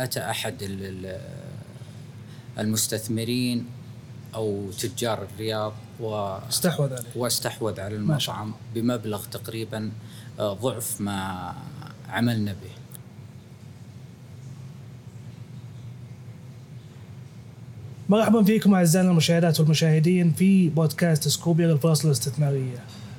أتى أحد ال- ال- المستثمرين أو تجار الرياض و استحوذ عليه واستحوذ على المطعم بمبلغ تقريبا آه، ضعف ما عملنا به مرحبا فيكم أعزائنا المشاهدات والمشاهدين في بودكاست Scopeer الفرص الاستثمارية.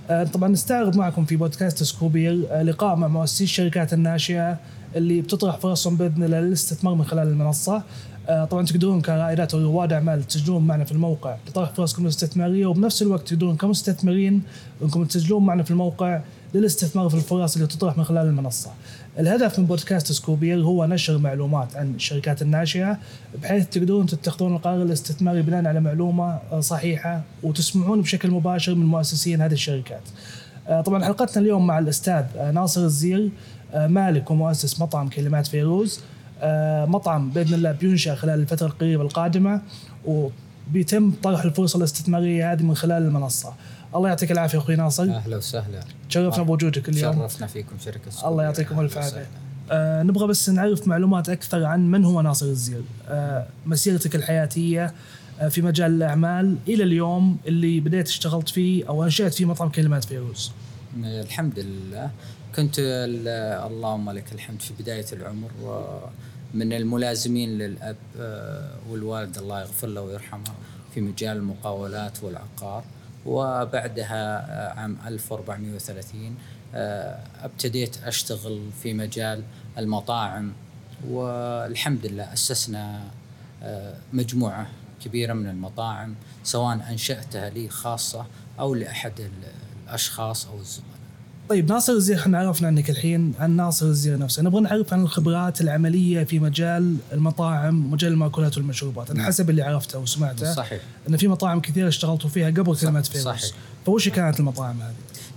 آه، طبعا نستعرض معكم في بودكاست Scopeer آه، لقاء مع مؤسسي الشركات الناشئة اللي بتطرح فرصهم بإذن الله للاستثمار من خلال المنصة. آه، طبعا تقدرون كرائدات ورواد أعمال تسجلون معنا في الموقع لطرح فرصكم الاستثمارية وبنفس الوقت تقدرون كمستثمرين أنكم تسجلون معنا في الموقع للاستثمار في الفرص اللي تطرح من خلال المنصة. الهدف من بودكاست سكوبير هو نشر معلومات عن الشركات الناشئة بحيث تقدرون تتخذون القرار الاستثماري بناء على معلومة صحيحة وتسمعون بشكل مباشر من مؤسسين هذه الشركات. آه، طبعا حلقتنا اليوم مع الأستاذ آه، ناصر الزير آه، مالك ومؤسس مطعم كلمات فيروز آه، مطعم بإذن الله بينشأ خلال الفترة القريبة القادمة وبيتم طرح الفرصة الاستثمارية هذه من خلال المنصة. الله يعطيك العافية أخوي ناصر أهلا وسهلا تشرفنا بوجودك اليوم. شرفنا فيكم شركة Scopeer. الله يعطيكم الف عافية. آه نبغى بس نعرف معلومات أكثر عن من هو ناصر الزير، آه مسيرتك الحياتية آه في مجال الأعمال إلى اليوم اللي بديت اشتغلت فيه أو أنشأت فيه مطعم كلمات فيروز. الحمد لله كنت ال- اللهم لك الحمد في بداية العمر من الملازمين للأب آه، والوالد الله يغفر له ويرحمه في مجال المقاولات والعقار. وبعدها آه، عام 1430 آه، ابتديت أشتغل في مجال المطاعم. والحمد لله أسسنا آه، مجموعة كبيرة من المطاعم سواء أنشأتها لي خاصة أو لأحد ال- الأشخاص أو الزملاء طيب ناصر الزير إحنا عرفنا عنك الحين عن ناصر الزير نفسه، نبغى نعرف عن الخبرات العملية في مجال المطاعم ومجال المأكولات والمشروبات، أنا حسب اللي عرفته وسمعته صحيح إن في مطاعم كثيرة اشتغلتوا فيها قبل كلمات فيروز. صحيح. فوش كانت المطاعم هذه؟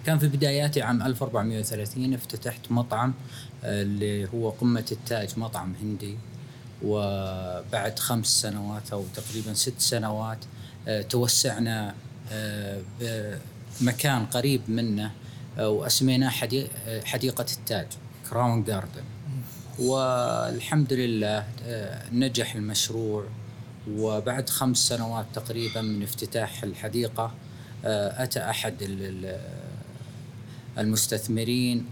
كان في بداياتي عام 1430 افتتحت مطعم آه، اللي هو قمة التاج مطعم هندي وبعد خمس سنوات أو تقريبا ست سنوات آه، توسعنا آه، بمكان قريب منه وأسميناه حدي- آه، حديقة التاج كراون جاردن والحمد لله آه، نجح المشروع وبعد خمس سنوات تقريبا من افتتاح الحديقة آه، أتى أحد ال- ال- المستثمرين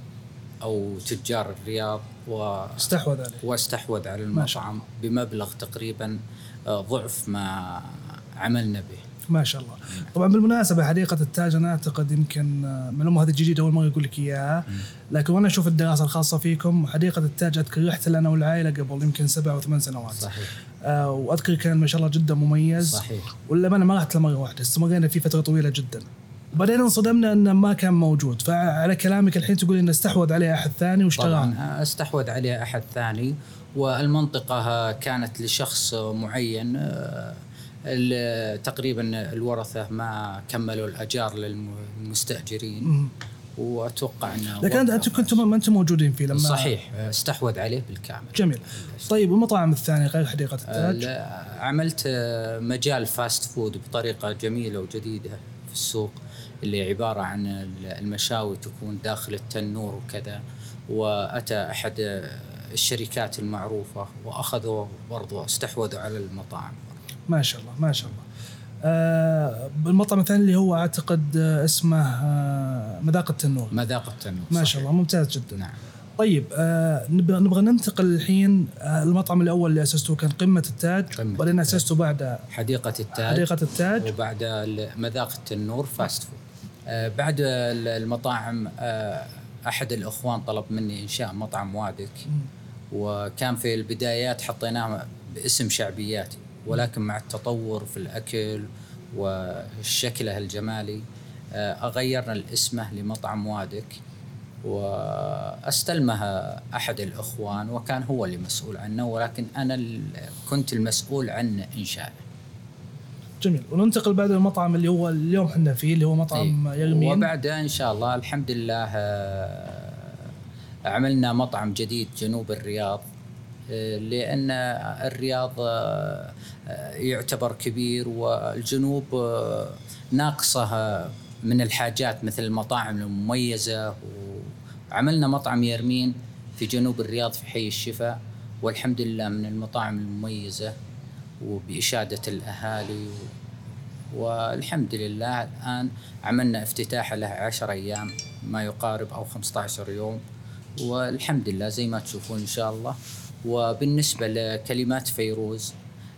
أو تجار الرياض و استحوذ عليه. واستحوذ على المطعم بمبلغ تقريبا آه، ضعف ما عملنا به. ما شاء الله. طبعا بالمناسبة حديقة التاج أنا أعتقد يمكن آه، معلومة هذه جديدة أول مرة يقول لك إياها لكن وأنا أشوف الدراسة الخاصة فيكم حديقة التاج أذكر رحت أنا والعائلة قبل يمكن سبع أو ثمان سنوات. صحيح آه وأذكر كان ما شاء الله جدا مميز صحيح ولا أنا ما رحت مرة واحدة استمرينا فيه فترة طويلة جدا. وبعدين انصدمنا انه ما كان موجود فعلى كلامك الحين تقول انه استحوذ عليه أحد ثاني واشتراه. طبعا استحوذ عليه أحد ثاني والمنطقة كانت لشخص معين آه، تقريبا الورثة ما كملوا الأجار للمستأجرين. وأتوقع انه لكن انت أنتم كنتم ما أنتم موجودين فيه لما صحيح استحوذ عليه بالكامل جميل. طيب والمطاعم الثانية غير حديقة التاج؟ عملت آه، مجال fast food بطريقة جميلة وجديدة في السوق اللي عبارة عن ال- المشاوي تكون داخل التنور وكذا وأتى أحد آه، الشركات المعروفة وأخذوا برضو استحوذوا على المطاعم ما شاء الله ما شاء الله. آه المطعم الثاني اللي هو أعتقد آه اسمه آه مذاق التنور. مذاق التنور ما. شاء الله ممتاز جدا. نعم طيب آه نبغى نبغى ننتقل الحين آه المطعم الأول اللي أسسته كان قمة التاج قمة بعدين التاج. أسسته بعد حديقة التاج حديقة التاج وبعد مذاق التنور fast food آه، بعد ال- المطاعم آه، أحد الإخوان طلب مني إنشاء مطعم وادك وكان في البدايات حطيناه باسم شعبياتي ولكن مع التطور في الأكل وشكله الجمالي آه، غيرنا الاسمه لمطعم وادك وأستلمها أحد الإخوان وكان هو اللي مسؤول عنه ولكن أنا كنت المسؤول عن إنشائه. جميل. وننتقل بعد المطعم اللي هو اليوم إحنا فيه اللي هو مطعم إيه. يرمين وبعدها إن شاء الله الحمد لله آه، عملنا مطعم جديد جنوب الرياض. لأن الرياض آه، آه، يعتبر كبير والجنوب آه، ناقصة من الحاجات مثل المطاعم المميزة. وعملنا مطعم يرمين في جنوب الرياض في حي الشفاء والحمد لله من المطاعم المميزة وبإشادة الأهالي. والحمد لله الآن عملنا افتتاح له عشر أيام ما يقارب أو 15 يوم. والحمد لله زي ما تشوفون إن شاء الله وبالنسبة لكلمات فيروز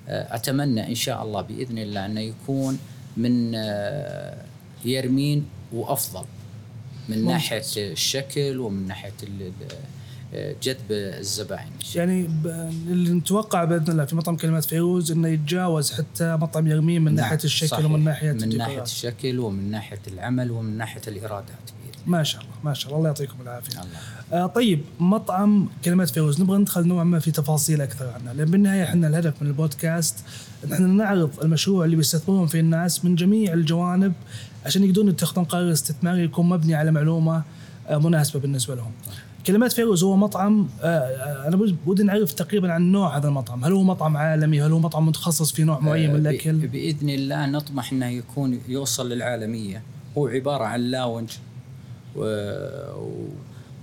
آه، أتمنى إن شاء الله بإذن الله أنه يكون من آه، يرمين وأفضل من ممتاز. ناحية الشكل ومن ناحية آه، جذب الزبائن يعني اللي نتوقع بإذن الله في مطعم كلمات فيروز إنه يتجاوز حتى مطعم يرمين من نعم، ناحية الشكل صحيح. ومن ناحية من ناحية الديكورات. الشكل ومن ناحية العمل ومن ناحية الإيرادات بإذن ما شاء الله ما شاء الله الله يعطيكم العافية الله آه طيب مطعم كلمات فيروز نبغى ندخل نوعا ما في تفاصيل أكثر عنه لأن بالنهاية إحنا الهدف من البودكاست إن إحنا نعرض المشروع اللي بيستثمرون فيه الناس من جميع الجوانب عشان يقدرون يتخذون قرار استثماري يكون مبني على معلومة آه مناسبة بالنسبة لهم. كلمات فيروز هو مطعم آه، آه أنا ود- ودي نعرف تقريبا عن نوع هذا المطعم، هل هو مطعم عالمي؟ هل هو مطعم متخصص في نوع معين من آه، الأكل؟ بإذن الله نطمح أنه يكون يوصل للعالمية هو عبارة عن لاونج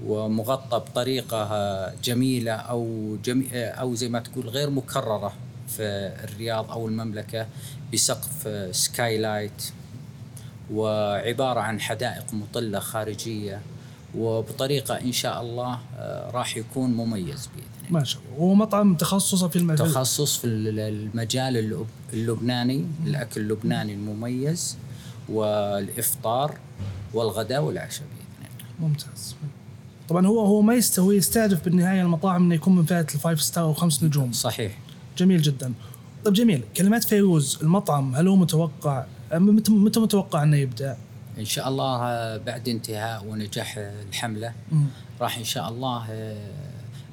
ومغطى بطريقة جميلة أو جمي... أو زي ما تقول غير مكررة في الرياض أو المملكة بسقف skylight وعبارة عن حدائق مطلة خارجية وبطريقة إن شاء الله آه، راح يكون مميز بإذن الله. ما شاء الله، هو مطعم تخصصه في المجال؟ تخصص في ال- المجال اللب- اللبناني الأكل اللبناني المميز والإفطار والغداء والعشاء بإذن ممتاز. طبعا هو هو ما يستوي يستهدف بالنهاية المطاعم إنه يكون من فئة ال five star أو خمس نجوم. صحيح. جميل جدا. طيب جميل. كلمات فيروز المطعم هل هو متوقع متى متى متوقع إنه يبدأ؟ إن شاء الله آه، بعد انتهاء ونجاح الحملة مم. راح إن شاء الله آه،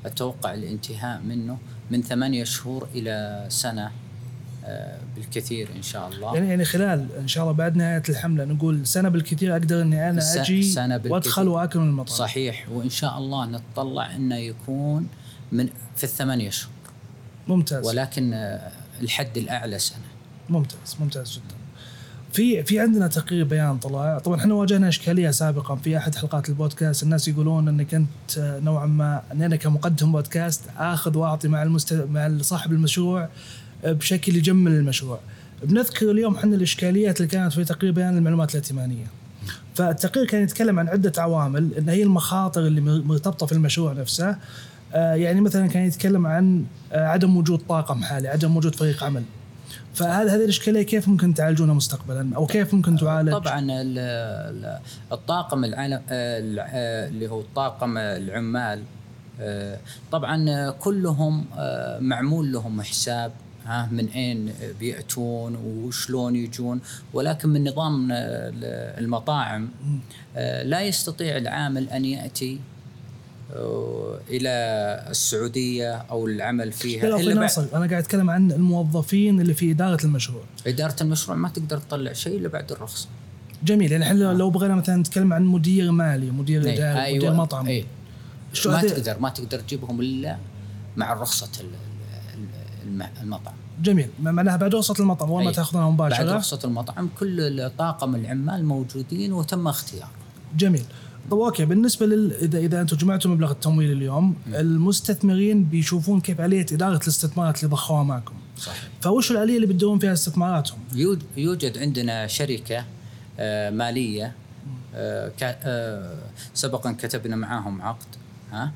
أتوقع الانتهاء منه من ثمانية شهور إلى سنة. بالكثير إن شاء الله. يعني يعني خلال إن شاء الله بعد نهاية الحملة نقول سنة بالكثير أقدر إني أنا أجي سنة. وأدخل واكل من المطعم صحيح. وإن شاء الله نتطلع إنه يكون من في الثمانية شهور ممتاز. ولكن آه، الحد الأعلى سنة. ممتاز ممتاز جدا. في في عندنا تقرير بيان طلع. طبعا إحنا واجهنا إشكالية سابقا في أحد حلقات البودكاست. الناس يقولون إنك أنت نوعا ما اني أنا كمقدم بودكاست آخذ وأعطي مع المست... مع صاحب المشروع. بشكل يجمل المشروع بنذكر اليوم إحنا الإشكاليات اللي كانت في تقرير بيان المعلومات الائتمانية. فالتقرير كان يتكلم عن عدة عوامل إن هي المخاطر اللي مرتبطة في المشروع نفسه. آه، يعني مثلا كان يتكلم عن آه، عدم وجود طاقم حالي عدم وجود فريق عمل. فهذه هذه الإشكالية كيف ممكن تعالجونها مستقبلا؟ أو كيف ممكن تعالج؟ طبعا ال- ال- الطاقم العالم آه، الع- آه، اللي هو الطاقم العمال. آه، طبعا آه، كلهم آه، معمول لهم حساب. ها من أين بيأتون وشلون يجون. ولكن من نظام آه، المطاعم آه، لا يستطيع العامل أن يأتي آه، إلى السعودية أو العمل فيها. لا لا إلا أخوي بعد- ناصر أنا قاعد أتكلم عن الموظفين اللي في إدارة المشروع. إدارة المشروع ما تقدر تطلع شيء إلا بعد الرخصه جميل. يعني إحنا لو بغينا مثلا نتكلم عن مدير مالي مدير إيه، اداري أيوة، مدير مطعم. شو ما تقدر ما تقدر تجيبهم إلا مع رخصه ال- ال- الم- المطعم. جميل. ما معناها بعد وسط المطعم اول ما أي. تاخذونها بعد مباشره رخصه المطعم كل طاقم العمال موجودين وتم اختيار. جميل. طب أوكي بالنسبة لل إذا إذا أنتم جمعتوا مبلغ التمويل اليوم المستثمرين بيشوفون كيف اليه إدارة الاستثمارات اللي ضخوها معكم. صحيح. فوش الآلية اللي بتدورون فيها استثماراتهم؟ يوج- يوجد عندنا شركة آه، مالية آه، آه، سبقا كتبنا معاهم عقد ها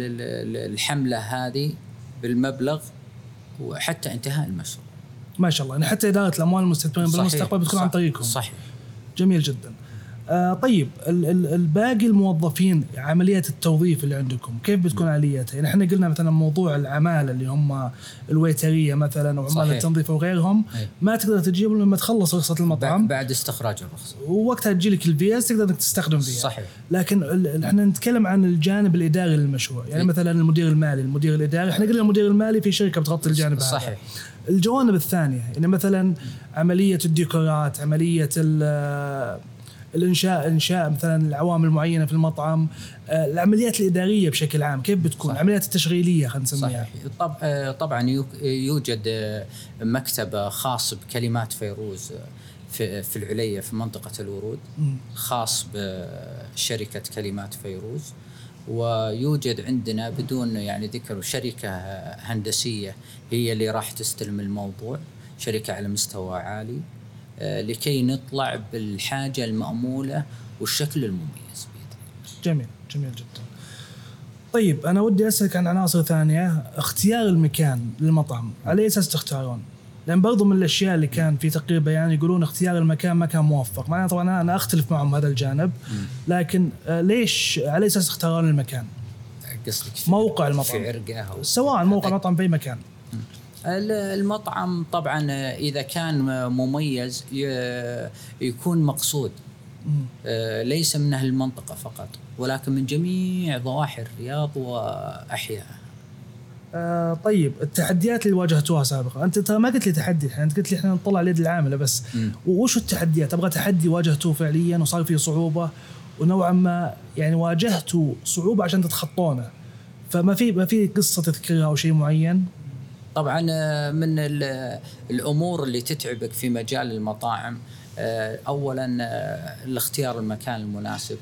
ال- الحملة هذه بالمبلغ وحتى انتهاء المشروع. ما شاء الله. يعني حتى إدارة الأموال المستثمرين. بالمستقبل بتكون عن طريقكم صحيح. جميل جدا. آه طيب ال- ال- الباقي الموظفين عملية التوظيف اللي عندكم كيف بتكون آليتها؟ يعني إحنا قلنا مثلا موضوع العمالة اللي هم الويترية مثلا وعمال. التنظيف وغيرهم أي. ما تقدر تجيبهم لما تخلص رخصة بعد, المطعم بعد استخراج الرخصه ووقتها تجيلك الفيز تقدر إنك تستخدم فيها صحيح لكن إحنا نتكلم عن الجانب الإداري للمشروع يعني أي. مثلا المدير المالي المدير الإداري إحنا قلنا المدير المالي في شركة بتغطي الجانب هذا صحيح الجوانب الثانية يعني مثلا عملية الديكورات عملية ال- الإنشاء إنشاء مثلا العوامل معينة في المطعم آه، العمليات الإدارية بشكل عام كيف بتكون؟ صح. العمليات التشغيلية خلينا نسميها. صحيح. آه، طبعا يو- يوجد آه، مكتب خاص بكلمات فيروز في في العليه في منطقة الورود. خاص بشركه كلمات فيروز. ويوجد عندنا بدون يعني ذكر شركة هندسية هي اللي راح تستلم الموضوع شركة على مستوى عالي. لكي نطلع بالحاجة المأمولة والشكل المميز بإذن جميل جميل جدا. طيب أنا ودي أسألك عن عناصر ثانية. اختيار المكان للمطعم. على أي أساس تختارون؟ لأن برضو من الأشياء اللي كان في تقرير بيان يقولون اختيار المكان ما كان موفق، معناته طبعا أنا أختلف معهم هذا الجانب. لكن آه، ليش على أي أساس تختارون المكان؟ قصدك موقع المطعم. في عرقه سواء موقع المطعم في أي مكان. ال- المطعم طبعا إذا كان مميز يكون مقصود. آه، ليس من أهل المنطقة فقط ولكن من جميع ضواحي الرياض واحيائها آه طيب التحديات اللي واجهتوها سابقا. أنت ترى ما قلت لي تحدي الحين أنت قلت لي إحنا نطلع اليد العاملة بس. وش التحديات؟ أبغى تحدي واجهتوه فعليا وصار فيه صعوبة ونوعا ما يعني واجهتوا صعوبة عشان تتخطونه. فما في ما في قصة تذكرها أو شيء معين؟ طبعا آه، من ال- الأمور اللي تتعبك في مجال المطاعم آه، اولا آه، الاختيار المكان المناسب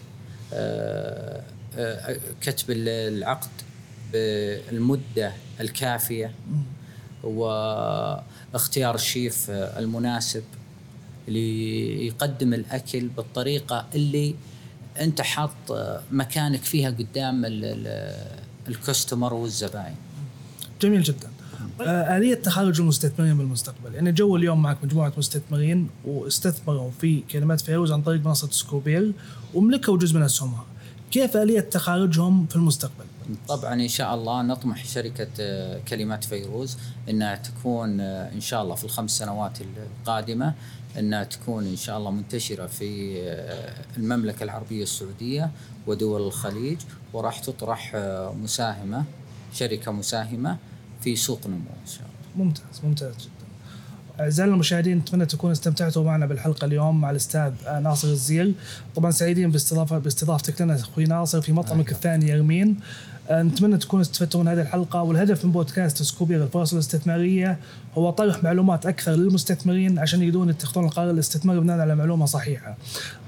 آه، آه، كتب ال- العقد بالمدة الكافية واختيار الشيف آه، المناسب اللي يقدم الأكل بالطريقة اللي أنت حاط آه، مكانك فيها قدام ال- ال- ال customer والزباين. جميل جدا. آه آلية تخرج المستثمرين بالمستقبل يعني جو اليوم معك مجموعة مستثمرين واستثمروا في كلمات فيروز عن طريق منصة Scopeer وملكوا جزء من أسهمها كيف آلية تخارجهم في المستقبل؟ طبعا إن شاء الله نطمح شركة آه، كلمات فيروز إنها تكون آه، إن شاء الله في الخمس سنوات القادمة إنها تكون إن شاء الله منتشرة في آه، المملكة العربية السعودية ودول الخليج وراح تطرح آه، مساهمة شركة مساهمة في سوق نمو إن شاء الله. ممتاز ممتاز جدا. أعزائنا المشاهدين نتمنى تكونوا استمتعتوا معنا بالحلقة اليوم مع الأستاذ آه، ناصر الزيل. طبعا سعيدين باستضافة باستضافتك لنا أخوي ناصر في مطعمك الثاني يرمين. آه، نتمنى تكونوا استفدتوا من هذه الحلقة. والهدف من بودكاست Scopeer الفرص الاستثمارية هو طرح معلومات أكثر للمستثمرين عشان يقدرون يتخذون القرار الاستثماري بناء على معلومة صحيحة.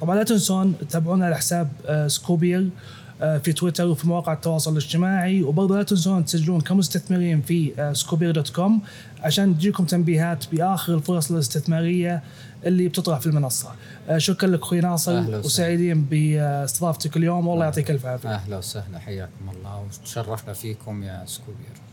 طبعا لا تنسون تتابعونا على حساب آه، Scopeer في تويتر وفي مواقع التواصل الاجتماعي وبرضه لا تنسون تسجلون كمستثمرين في Scopeer dot com عشان تجيكم تنبيهات بآخر الفرص الاستثمارية اللي بتطرح في المنصة. آه، شكرا لك أخوي ناصر. وسعيدين باستضافتك اليوم والله يعطيك ألف عافية. أهلا وسهلا حياكم الله وتشرفنا فيكم يا سكوبير.